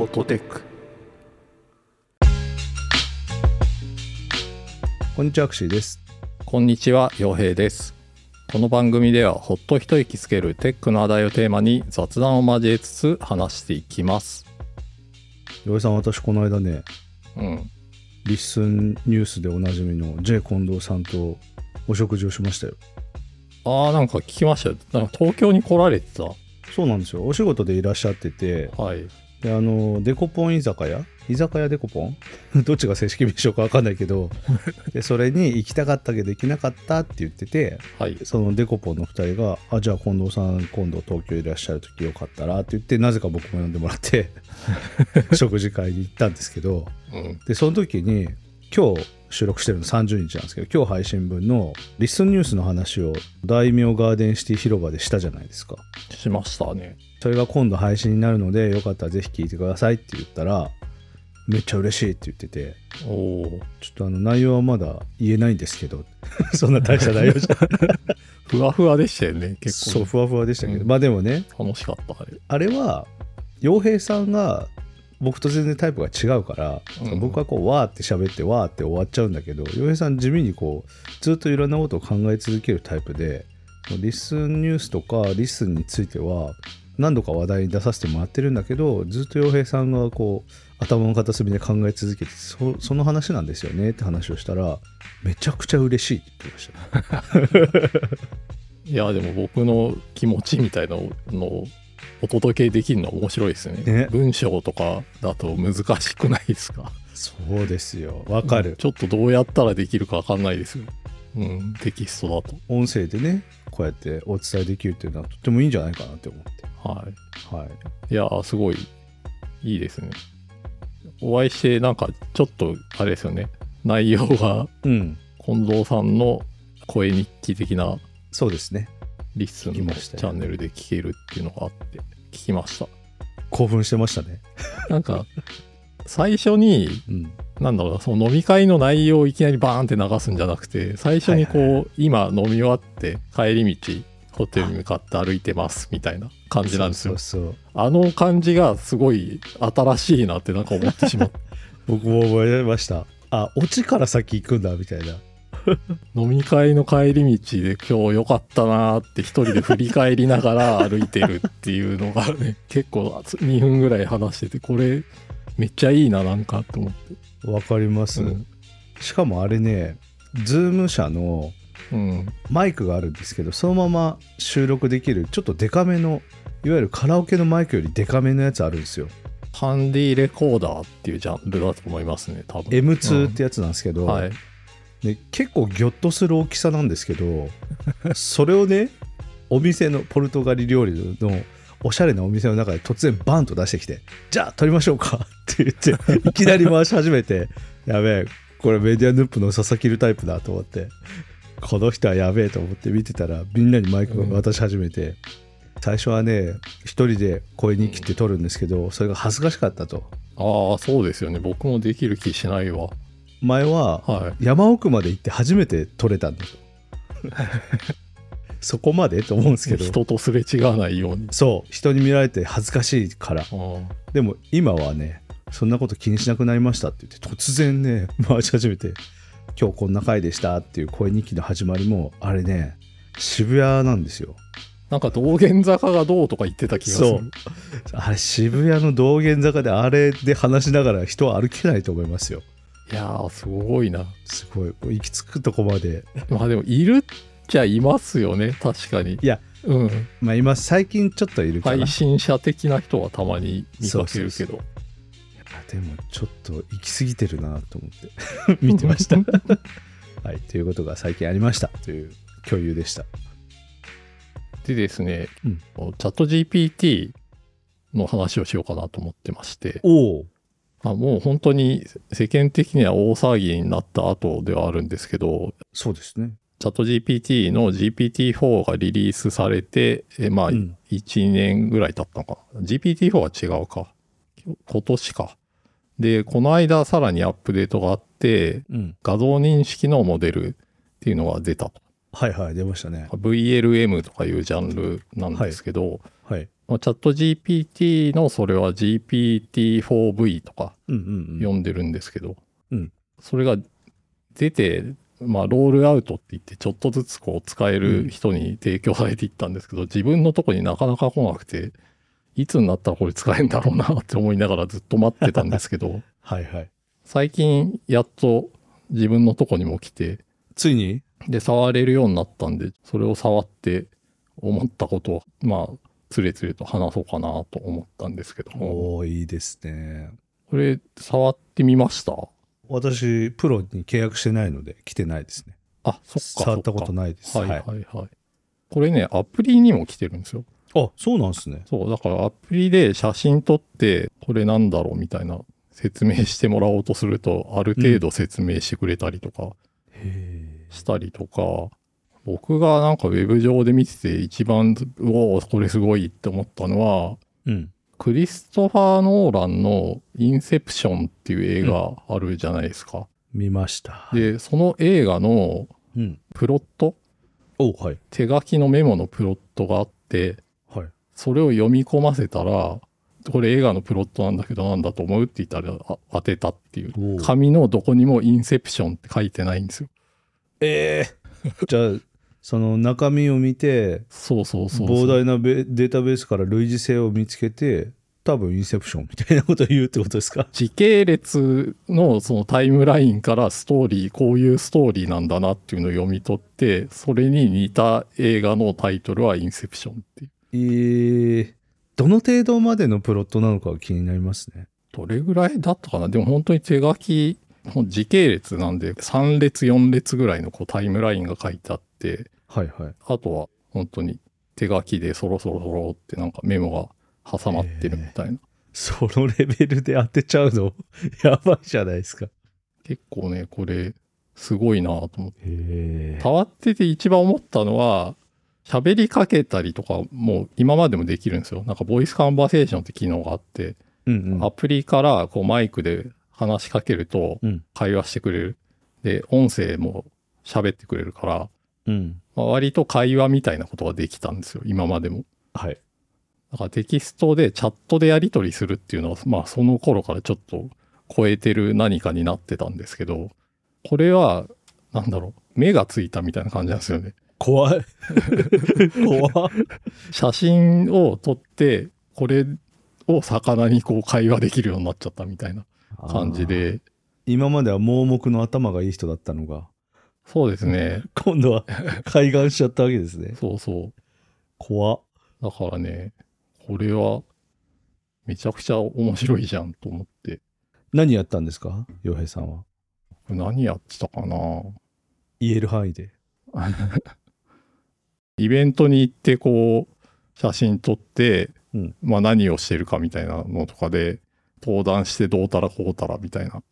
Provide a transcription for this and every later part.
フォトテックこんにちは、アクシーです。こんにちは陽平です。この番組ではほっと一息つけるテックの話題をテーマに雑談を交えつつ話していきます。洋井さん、私この間ね、うん。リッスンニュースでおなじみの J 近藤さんとお食事をしましたよ。あーなんか聞きましたよ。なんか東京に来られてた？そうなんですよ。お仕事でいらっしゃってて、はいであの、デコポン居酒屋？居酒屋デコポン？どっちが正式名称かわかんないけど、でそれに行きたかったけど行けなかったって言ってて、はい。そのデコポンの2人が、あ、じゃあ近藤さん今度東京いらっしゃる時よかったらって言って、なぜか僕も呼んでもらって、食事会に行ったんですけど、うん。でその時に今日収録してるの30日なんですけど今日配信分のリッスンニュースの話を大名ガーデンシティ広場でしたじゃないですか。しましたね。それが今度配信になるのでよかったらぜひ聞いてくださいって言ったらめっちゃ嬉しいって言ってておおちょっとあの内容はまだ言えないんですけど そんな大した内容じゃ。ふわふわでしたよね結構そうふわふわでしたけど、うんまあでもね楽しかったあれ。あれは洋平さんが僕と全然タイプが違うから、うん。僕はこうわーって喋ってわーって終わっちゃうんだけど洋平さん地味にこうずっといろんなことを考え続けるタイプで LISTEN ニュースとか LISTEN については何度か話題に出させてもらってるんだけどずっと洋平さんがこう頭の片隅で考え続けてそその話なんですよねって話をしたらめちゃくちゃ嬉しいって言ってました。いやでも僕の気持ちみたいなのをお届けできるのは面白いですね。ね。文章とかだと難しくないですか？そうですよ。わかる、ちょっとどうやったらできるかわかんないですよ。うん。テキストだと。音声でねこうやってお伝えできるっていうのはとってもいいんじゃないかなって思って。はい。はい。いやーすごいいいですね。お会いしてなんかちょっとあれですよね。内容がうん。近藤さんの声日記的な。そうですね LISTEN のチャンネルで聞けるっていうのがあって聞きました。興奮してましたね。なんか最初にうん。なんだろうなその飲み会の内容をいきなりバーンって流すんじゃなくて最初にこう、はいは今飲み終わって帰り道ホテルに向かって歩いてますみたいな感じなんですよ。そうそうあの感じがすごい新しいなってなんか思ってしまって 僕も覚えました。あオチから先行くんだみたいな 飲み会の帰り道で今日良かったなーって一人で振り返りながら歩いてるっていうのがね 結構2分ぐらい話しててこれめっちゃいいななんかと思って。わかります、うん。しかもあれねズーム社のうん。マイクがあるんですけどそのまま収録できるちょっとデカめのいわゆるカラオケのマイクよりデカめのやつあるんですよ。ハンディレコーダーっていうジャンルだと思いますね多分。M2 ってやつなんですけど、うんはいで結構ギョッとする大きさなんですけどそれをね お店のポルトガル料理のおしゃれなお店の中で突然バンと出してきて「じゃあ撮りましょうか」って言っていきなり回し始めて「やべえこれメディアヌップの佐々木るタイプだ」と思ってこの人はやべえと思って見てたらみんなにマイクを渡し始めて、最初はね一人で声に切って撮るんですけどそれが恥ずかしかったと。ああそうですよね。僕もできる気しないわ。前はは山奥まで行って初めて撮れたんだと そこまでと思うんですけど。人とすれ違わないように。そう。人に見られて恥ずかしいから。でも今はねそんなこと気にしなくなりましたって言って突然ね 回し始めて「今日こんな回でした」っていう声日記の始まりもあれね渋谷なんですよ。なんか道玄坂がどうとか言ってた気がする。そう。あれ渋谷の道玄坂であれで話しながら人は歩けないと思いますよいやーすごいな。すごい。行き着くとこまで。まあでもいるっちゃいますよね確かに。いやうん。まあ今最近ちょっといるかな。配信者的な人はたまに見かけるけど。でもちょっと行き過ぎてるなと思って。見てました。はい、ということが最近ありました。という共有でした。でですね、うん。チャット GPT の話をしようかなと思ってまして、おおまあ、もう本当に世間的には大騒ぎになった後ではあるんですけどそうですね。チャット GPT の GPT-4 がリリースされて、えまあ、うん1年ぐらい経ったのかな。GPT-4 は違うか。今年か。で、この間さらにアップデートがあって、うん。画像認識のモデルっていうのが出たと。はいはい出ましたね VLM とかいうジャンルなんですけど、はいまあチャット GPT のそれは GPT-4V とかうんでるんですけど、うん。それが出て、まあ、ロールアウトって言ってちょっとずつこう使える人に提供されていったんですけど、自分のとこになかなか来なくていつになったらこれ使えるんだろうなって思いながらずっと待ってたんですけど はいはい。最近やっと自分のとこにも来てついに？で触れるようになったんでそれを触って思ったことをまあつれつれと話そうかなと思ったんですけども。おおいいですね。これ触ってみました？私プロに契約してないので来てないですね。あそっか触ったことないです。はいはい。はい。これね、アプリにも来てるんですよ。あそうなんですね。そう、だからアプリで写真撮って、これなんだろうみたいな説明してもらおうとすると、ある程度説明してくれたりとかへしたりとか、僕がなんかウェブ上で見てて一番、うおーこれすごいって思ったのは、えうん。クリストファー・ノーランのインセプションっていう映画あるじゃないですか。見ました。で、その映画のうん。プロット、おはい。手書きのメモのプロットがあって、はい。それを読み込ませたら、これ映画のプロットなんだけどなんだと思うって言ったらあ当てたっていう。紙のどこにもインセプションって書いてないんですよ。ええ じゃあその中身を見てそうそうそうそう。膨大なベデータベースから類似性を見つけて多分インセプションみたいなことを言うってことですか？時系列のそのタイムラインからストーリー、こういうストーリーなんだなっていうのを読み取って、それに似た映画のタイトルはインセプションっていう。ええどの程度までのプロットなのかが気になりますねどれぐらいだったかな？でも本当に手書き、ほん時系列なんで3列4列ぐらいのこうタイムラインが書いてあって、はいはいあとは本当に手書きでそろそろそろってなんかメモが挟まってるみたいな。そのレベルで当てちゃうの？やばいじゃないですか結構ね、これすごいなと思って。へえ触ってて一番思ったのは、喋りかけたりとかもう今までもできるんですよ。なんかボイスカンバーセーションって機能があって、うんうんアプリからこうマイクで話しかけるとうん会話してくれる。で、音声も喋ってくれるから、うんまあ割と会話みたいなことができたんですよ、今までも。はいだからテキストでチャットでやり取りするっていうのは、まあその頃からちょっと超えてる何かになってたんですけど、これは、なんだろう、目がついたみたいな感じなんですよね。怖い 怖っ写真を撮って、これを魚にこう会話できるようになっちゃったみたいな感じで、今までは盲目の頭がいい人だったのが。そうですね。今度は開眼しちゃったわけですね。そうそう。怖っ。だからね、これはめちゃくちゃ面白いじゃんと思って、何やったんですか？洋平さんは。何やってたかな。言える範囲で。イベントに行ってこう写真撮って、うん。まあ何をしてるかみたいなのとかで登壇してどうたらこうたらみたいな。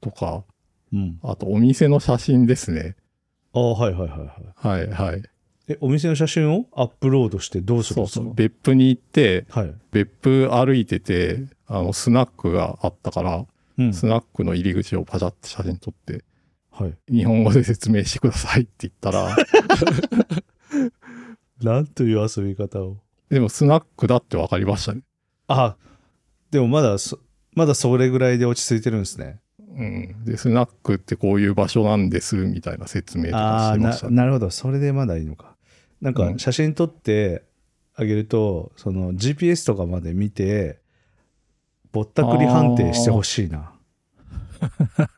とか、うん。あとお店の写真ですね。ああはいはいはいはい。はいはい。えお店の写真をアップロードしてどうするんですか？そうそう。別府に行って、はい、別府歩いてて、あの、スナックがあったから、うん。スナックの入り口をパチャって写真撮って、はい、日本語で説明してくださいって言ったら、なんという遊び方を。でもスナックだって分かりましたね。あでもまだそまだそれぐらいで落ち着いてるんですねうん。で、スナックってこういう場所なんです、みたいな説明とかしてましたね。なるほどそれでまだいいのかなんかうん写真撮ってあげると、その GPS とかまで見てぼったくり判定してほしいな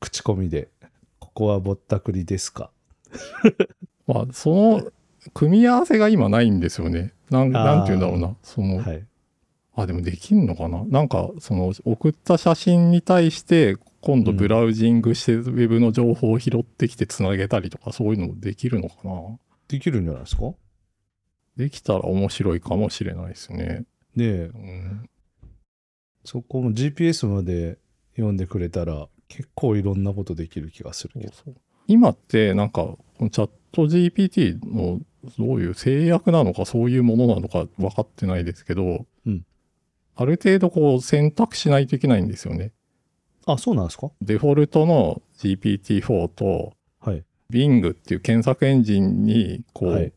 口コミでここはぼったくりですかまあ、その、組み合わせが今ないんですよね。なん、なんて言うんだろうな。その、はいあ、でもできんのかな？なんか、その、送った写真に対して、今度ブラウジングして、ウェブの情報を拾ってきてつなげたりとか、そういうのもできるのかな？できるんじゃないですか？できたら面白いかもしれないですね。でうん。そこも GPS まで読んでくれたら結構いろんなことできる気がするけど。そうそう。今って、なんか、このチャット GPT のどういう制約なのか、そういうものなのか分かってないですけど、うんある程度こう選択しないといけないんですよね。あそうなんですか？デフォルトの GPT-4 とはい Bing っていう検索エンジンにこう、はい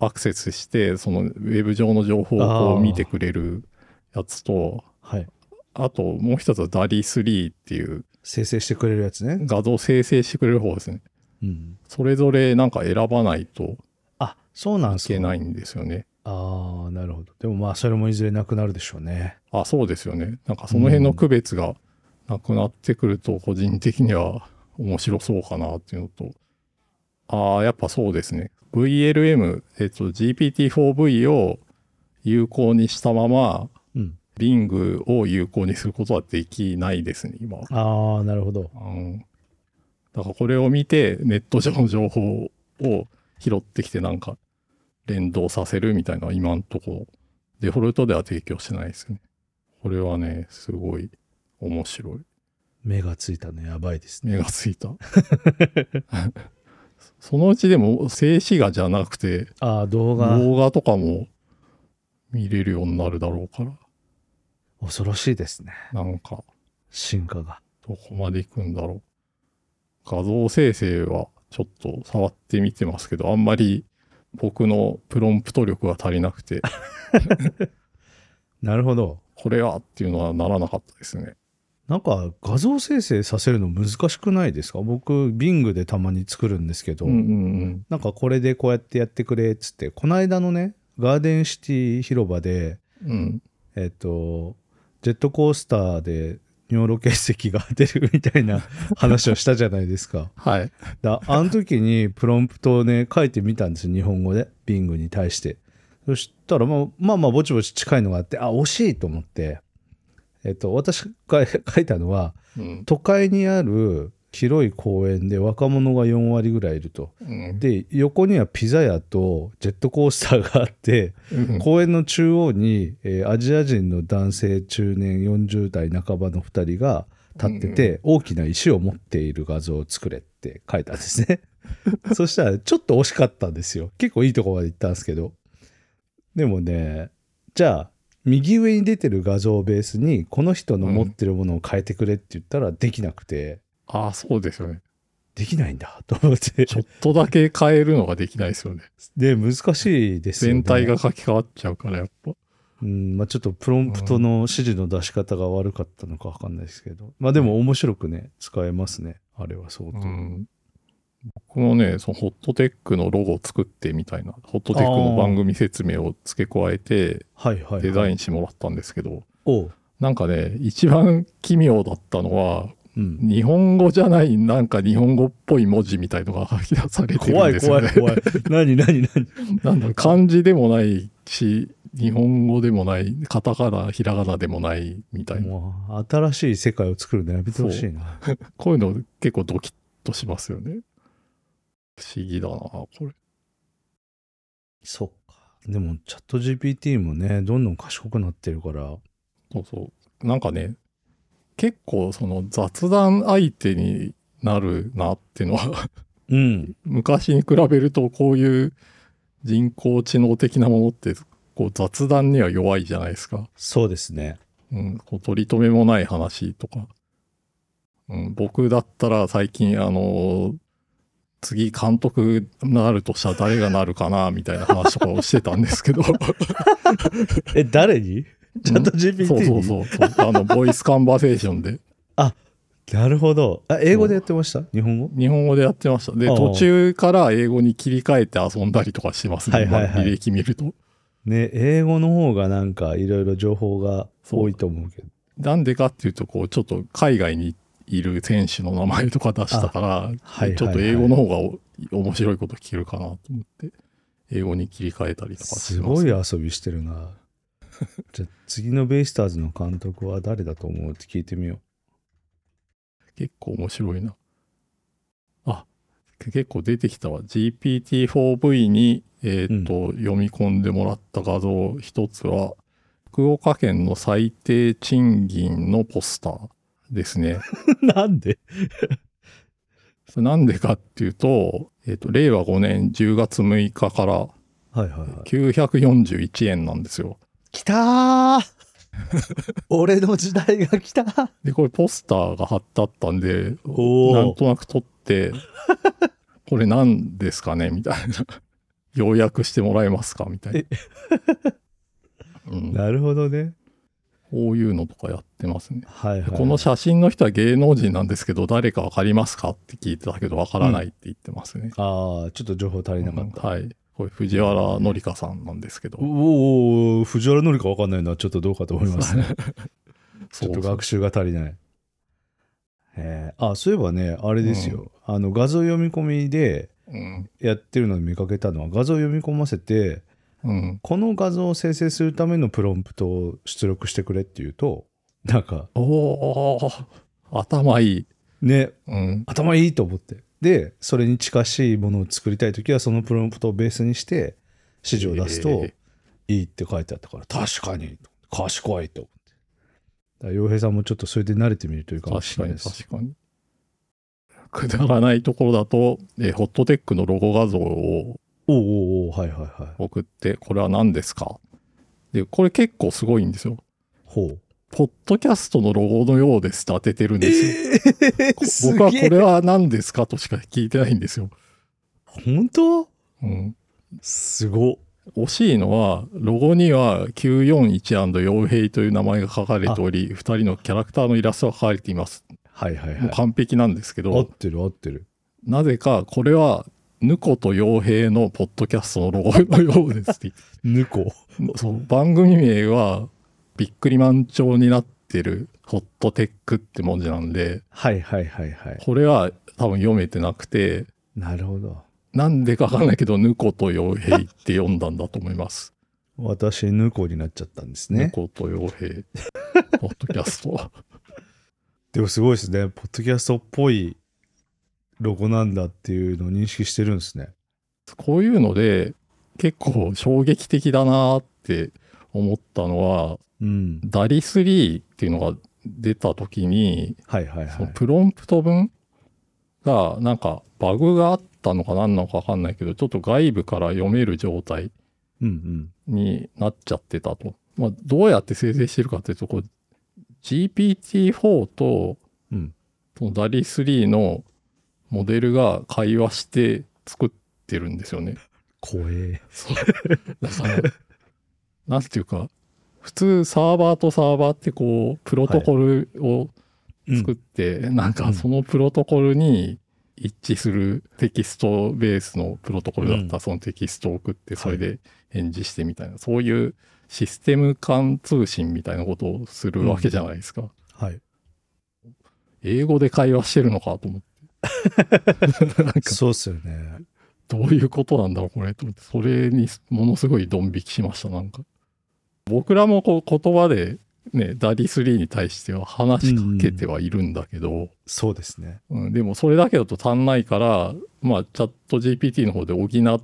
アクセスしてそのウェブ上の情報をこう見てくれるやつとはい。あともう一つは DALI3 っていう生成してくれるやつね。画像生成してくれる方ですねうん。それぞれなんか選ばないとあ、そうなんですか。いけないんですよねああ、なるほど。でもまあ、それもいずれなくなるでしょうね。あそうですよねなんかその辺の区別がなくなってくると個人的には面白そうかなっていうのとああやっぱそうですね VLM、えっと、GPT-4V を有効にしたままうん。Bing を有効にすることはできないですね今、ああ、なるほど。うん、だからこれを見てネット上の情報を拾ってきてなんか連動させるみたいな今んとこデフォルトでは提供してないですねこれはねすごい面白い目がついたのやばいですね。目がついた そのうちでも静止画じゃなくてああ、動画、動画とかも見れるようになるだろうから恐ろしいですね。なんか進化が。どこまで行くんだろう。画像生成はちょっと触ってみてますけど、あんまり僕のプロンプト力が足りなくて、なるほど。これはっていうのはならなかったですね。なんか画像生成させるの難しくないですか？僕、Bing でたまに作るんですけど、うんうんなんかこれでこうやってやってくれっつって、この間のね、ガーデンシティ広場で、うん。うん。えっ、と、ジェットコースターで尿路結石が出るみたいな話をしたじゃないですか。はい。だあの時にプロンプトをね、書いてみたんですよ、日本語で、Bing に対して。そしたら、まあ、まあまあ、ぼちぼち近いのがあって、あ、惜しいと思って、えっと、私が書いたのは、うん。都会にある広い公園で若者が4割ぐらいいると。うん。で、横にはピザ屋とジェットコースターがあって、うん公園の中央に、えーアジア人の男性中年40代半ばの2人が立ってて、大きな石を持っている画像を作れって書いたんですね。そしたらちょっと惜しかったんですよ。結構いいとこまで行ったんですけど。でもね、じゃあ、右上に出てる画像をベースに、この人の持ってるものを変えてくれって言ったらできなくて、ああ、そうですよね。できないんだと思って。ちょっとだけ変えるのができないですよね。で、難しいですよね。全体が書き換わっちゃうから、やっぱ。うん、まあちょっとプロンプトの指示の出し方が悪かったのかわかんないですけど。まあでも面白くね、使えますね。あれは相当。うん。僕もね、そのホットテックのロゴを作ってみたいな、ホットテックの番組説明を付け加えてはいはい、はい。デザインしてもらったんですけど、おう。なんかね、一番奇妙だったのは、うん。日本語じゃない、なんか日本語っぽい文字みたいのが書き出されてる怖いんですよね。怖い怖い。何何何？なんだろう漢字でもないし、日本語でもない、カタカナ、ひらがなでもないみたいな。新しい世界を作るのやめてほしいな。こういうの結構ドキッとしますよね。不思議だな、これ。そっか。でもチャット GPT もね、どんどん賢くなってるから。そうそう。なんかね、結構その雑談相手になるなっていうのは、うん。昔に比べるとこういう人工知能的なものってこう雑談には弱いじゃないですか。そうですね。うん、こう取り留めもない話とか。うん、僕だったら最近あの次監督なるとしたら誰がなるかなみたいな話とかをしてたんですけど。え、誰に？チャット GPT にそうそうそうそう。あの、ボイスカンバセーションで。なるほど。あ、英語でやってました？日本語？日本語でやってました。で、ああ途中から英語に切り替えて遊んだりとかしてますね。はいはいはいまあ履歴見ると。ね、英語の方がなんかいろいろ情報が多いと思うけど。なんでかっていうと、こう、ちょっと海外にいる選手の名前とか出したから、はいはいはいちょっと英語の方がお面白いこと聞けるかなと思って、英語に切り替えたりとかすすごい遊びしてるな。じゃあ次のベイスターズの監督は誰だと思う？って聞いてみよ結構面白いな。あ、結構出てきたわ。GPT-4V に、えーっと、読み込んでもらった画像一つは、福岡県の最低賃金のポスターですね。う。なんで？それなんでかっていうと、えーっと、令和5年10月6日からはいはいはい。941円なんですよ。来たー俺の時代が来たで、これポスターが貼ってあったんで、なんとなく撮って、これ何ですかね？みたいな。要約してもらえますか？みたいな。うん、なるほどね。こういうのとかやってますね。はいはい。この写真の人は芸能人なんですけど、誰かわかりますか？って聞いてたけど、わからないって言ってますね。ああ、ちょっと情報足りなかった。うんはい。これ藤原紀香さんなんですけど。おお藤原紀香わかんないのはちょっとどうかと思いますね。ちょっと学習が足りない。えー、あ、そういえばね、あれですよ。あの、画像読み込みでうん。やってるのを見かけたのは、画像読み込ませて、うん。この画像を生成するためのプロンプトを出力してくれっていうと、なんか、おー、頭いい。ね、うん。頭いいと思って。で、それに近しいものを作りたいときは、そのプロンプトをベースにして、指示を出すとえ、いいって書いてあったから、確かに、賢いと思って。洋平さんもちょっとそれで慣れてみるというかもし確かにれないです。確かに。くだらないところだと、えホットテックのロゴ画像をおうおうおうはいはいはい。送って、これは何ですか？で、これ結構すごいんですよ。ほう。ポッドキャストのロゴのようですって当ててるんですよ。こす僕はこれは何ですかとしか聞いてないんですよ。本当？うん。すご。惜しいのは、ロゴには 941& 傭兵という名前が書かれており、2人のキャラクターのイラストが書かれています。はいはいはい。完璧なんですけど、合ってる合ってる。なぜかこれは、ヌコと傭兵のポッドキャストのロゴのようですってぬこ。そう番組名は、びっくり満潮になってるホットテックって文字なんで、はいはいはいはい。これは多分読めてなくて、なるほど。なんでかわかんないけど、ヌコと傭兵って読んだんだと思います。私、ぬこになっちゃったんですヌね。コと傭兵、ポッドキャスト。でもすごいですね。ポッドキャストっぽいロゴなんだっていうのを認識してるんですね。こういうので、結構衝撃的だなって思ったのは、うん。ダリ3っていうのが出た時に、はいはいはい。プロンプト文がなんかバグがあったのか何なのかわかんないけど、ちょっと外部から読める状態うんうん。になっちゃってたと。まあ、どうやって生成してるかっていうと、こう GPT-4 とうん。そのダリ3のモデルが会話して作ってるんですよね。怖え。そう。だから、なんていうか、普通サーバーとサーバーってこう、プロトコルを作って、なんかそのプロトコルに一致するテキストベースのプロトコルだったらそのテキストを送って、それで返事してみたいな、そういうシステム間通信みたいなことをするわけじゃないですか。はい。英語で会話してるのかと思って。なんかそうっすよね。どういうことなんだろう、これ。と思って、それにものすごいドン引きしました、なんか。僕らもこう言葉で、ね、ダリ3に対しては話しかけてはいるんだけど、そうですね。うんでもそれだけだと足んないから、まあ、チャット GPT の方で補っ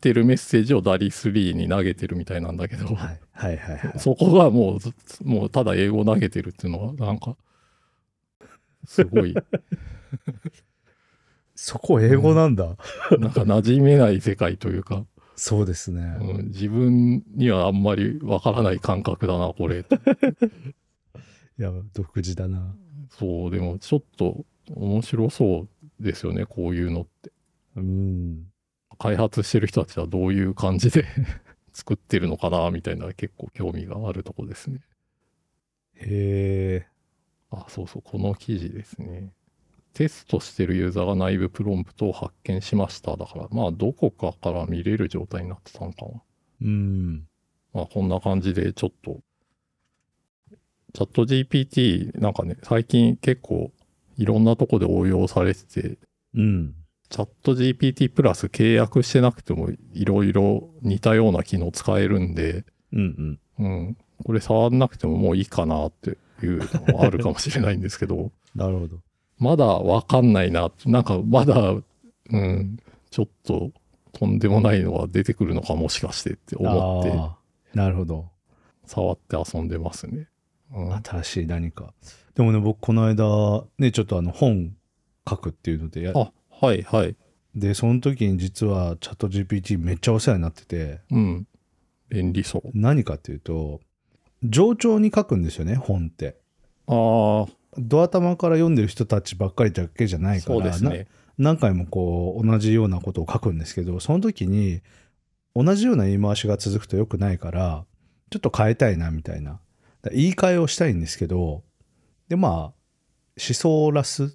てるメッセージをダリ3に投げてるみたいなんだけど、はいはいはいはい。そこがもうず、もうただ英語投げてるっていうのは、なんか、すごい、そこ英語なんだ。なんか馴染めない世界というか、そうですね。うん自分にはあんまりわからない感覚だな、これ。いや、独自だな。そう、でもちょっと面白そうですよね、こういうのって。うん。開発してる人たちはどういう感じで 作ってるのかな、みたいな結構興味があるとこですね。へえ。あ、そうそう、この記事ですね。テストしてるユーザーが内部プロンプトを発見しました。だから、まあ、どこかから見れる状態になってたのかな。うん。まあ、こんな感じで、ちょっと、チャット GPT、なんかね、最近結構いろんなとこで応用されてて、うん。チャット GPT プラス契約してなくてもいろいろ似たような機能使えるんで、うんうん。うん。これ触んなくてももういいかなっていうのもあるかもしれないんですけど、なるほど。まだわかんないな。なんかまだ、うん、ちょっととんでもないのが出てくるのかもしかしてって思ってなるほど。触って遊んでますね。うん、新しい何か。でもね、僕この間、ね、ちょっとあの本書くっていうのでや、あ、はいはい。で、その時に実はチャット GPT めっちゃお世話になってて、うん。便利そう。何かっていうと、冗長に書くんですよね、本って。ああ、ドア玉から読んでる人たちばっかりだけじゃないからね。な何回もこう同じようなことを書くんですけどその時に同じような言い回しが続くと良くないからちょっと変えたいなみたいなだ言い換えをしたいんですけどでまあ思想ラスっ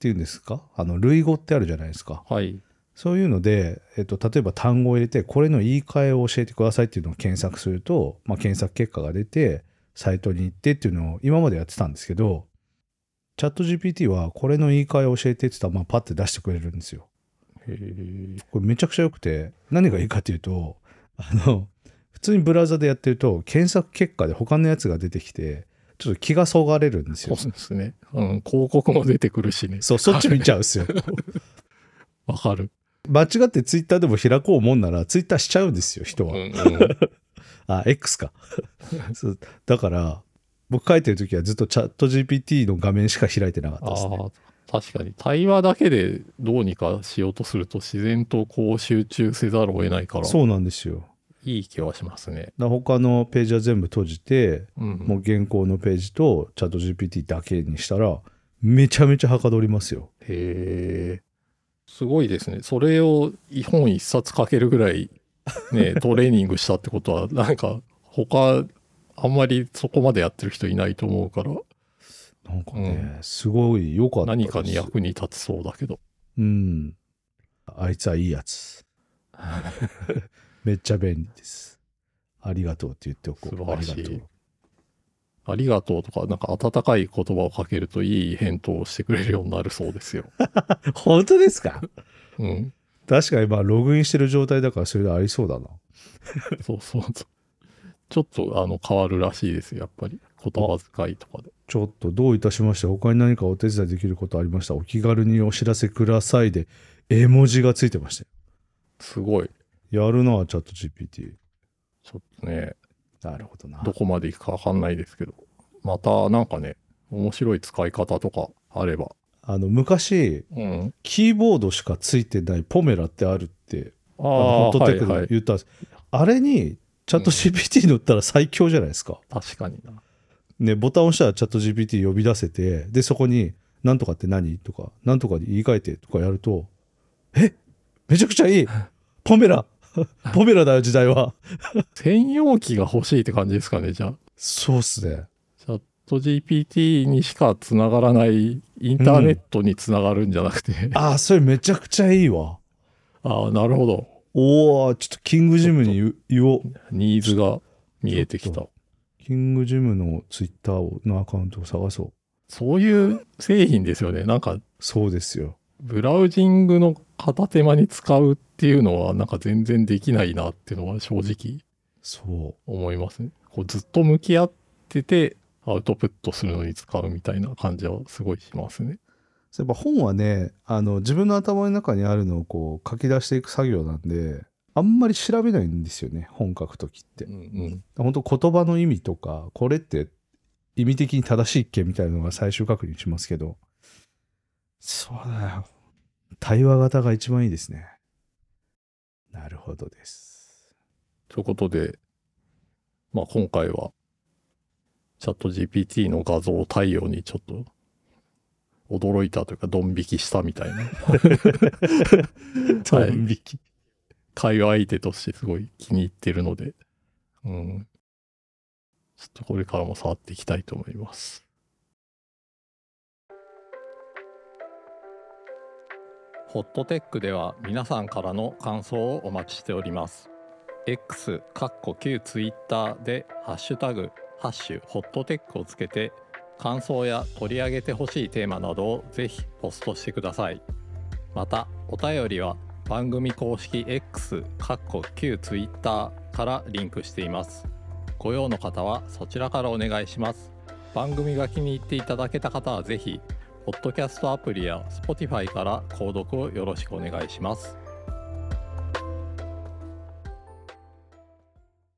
ていうんですか？あの類語ってあるじゃないですかはい。そういうので、えっと、例えば単語を入れてこれの言い換えを教えてくださいっていうのを検索すると、まあ、検索結果が出てサイトに行ってっていうのを今までやってたんですけどチャット GPT はこれの言い換えを教えてって言ったら、まあ、パッて出してくれるんですよ。これめちゃくちゃ良くて何がいいかっていうとあの普通にブラウザでやってると検索結果で他のやつが出てきてちょっと気がそがれるんですよ。そうですね。うん、広告も出てくるしね。そうそっち見ちゃうんですよ。わかる。間違ってツイッターでも開こうもんならツイッターしちゃうんですよ人は。うんうん。あ X かそうだから僕書いてる時はずっとチャット GPT の画面しか開いてなかったですね。確かに。対話だけでどうにかしようとすると自然とこう集中せざるを得ないから、そうなんですよ。いい気はしますね。他のページは全部閉じて、うん。もう原稿のページとチャット GPT だけにしたらめちゃめちゃはかどりますよ。へえ。すごいですね。それを本一冊書けるぐらい、ね、トレーニングしたってことは、なんか、他、あんまりそこまでやってる人いないと思うから、なんかね、すごい良かった何かに役に立つそうだけど。うん。あいつはいいやつ。めっちゃ便利です。ありがとうって言っておこう。素晴らしいありがとう。ありがとうとか、なんか温かい言葉をかけるといい返答をしてくれるようになるそうですよ。本当ですか？うん。確かにまあログインしてる状態だからそれでありそうだな。そうそうそう。ちょっとあの変わるらしいですよ、やっぱり。言葉遣いとかで。ちょっとどういたしまして他に何かお手伝いできることありました？お気軽にお知らせくださいで絵文字がついてましたよすごい。やるなチャット GPT ちょっとね、なるほどなどこまでいくかわかんないですけど。またなんかね、面白い使い方とかあれば。あの昔うん。キーボードしかついてないポメラってあるってああのあ、ホットテックはいはい。で言ったんです、あれにチャット GPT 乗ったら最強じゃないですか、確かにな。ね、ボタンを押したらチャット GPT 呼び出せてでそこに「なんとかって何?」とか「なんとかで言い換えて」とかやると「え？めちゃくちゃいい ポメラ ポメラだよ時代は 専用機が欲しいって感じですかね、じゃあ。」そうっすねチャット GPT にしかつながらないインターネットにつながるんじゃなくて、ああそれめちゃくちゃいいわああ、なるほど。おおちょっとキングジムに言言おうニーズが見えてきた。キングジムのツイッターのアカウントを探そうそういう製品ですよね。なんか、そうですよブラウジングの片手間に使うっていうのは、なんか全然できないなっていうのは正直そう思いますね。こうずっと向き合ってて、アウトプットするのに使うみたいな感じはすごいしますね。そういえば本はねあの自分の頭の中にあるのをこう書き出していく作業なんであんまり調べないんですよね本書く時って。うんうん。本当言葉の意味とかこれって意味的に正しいっけみたいなのが最終確認しますけど。そうだよ。対話型が一番いいですね。なるほどです。ということで、まあ今回は、チャット GPT の画像対応にちょっと驚いたというか、ドン引きしたみたいな ドン引き、会話相手としてすごい気に入ってるので、うん。ちょっとこれからも触っていきたいと思います。ホットテックでは皆さんからの感想をお待ちしております。X、かっこ旧 Twitter でハッシュタグ、ハッシュホットテックをつけて、感想や取り上げてほしいテーマなどをぜひポストしてください。また、お便りは番組公式 X かっこ旧 Twitter からリンクしています。ご用の方はそちらからお願いします。番組が気に入っていただけた方はぜひポッドキャストアプリや Spotify から購読をよろしくお願いします。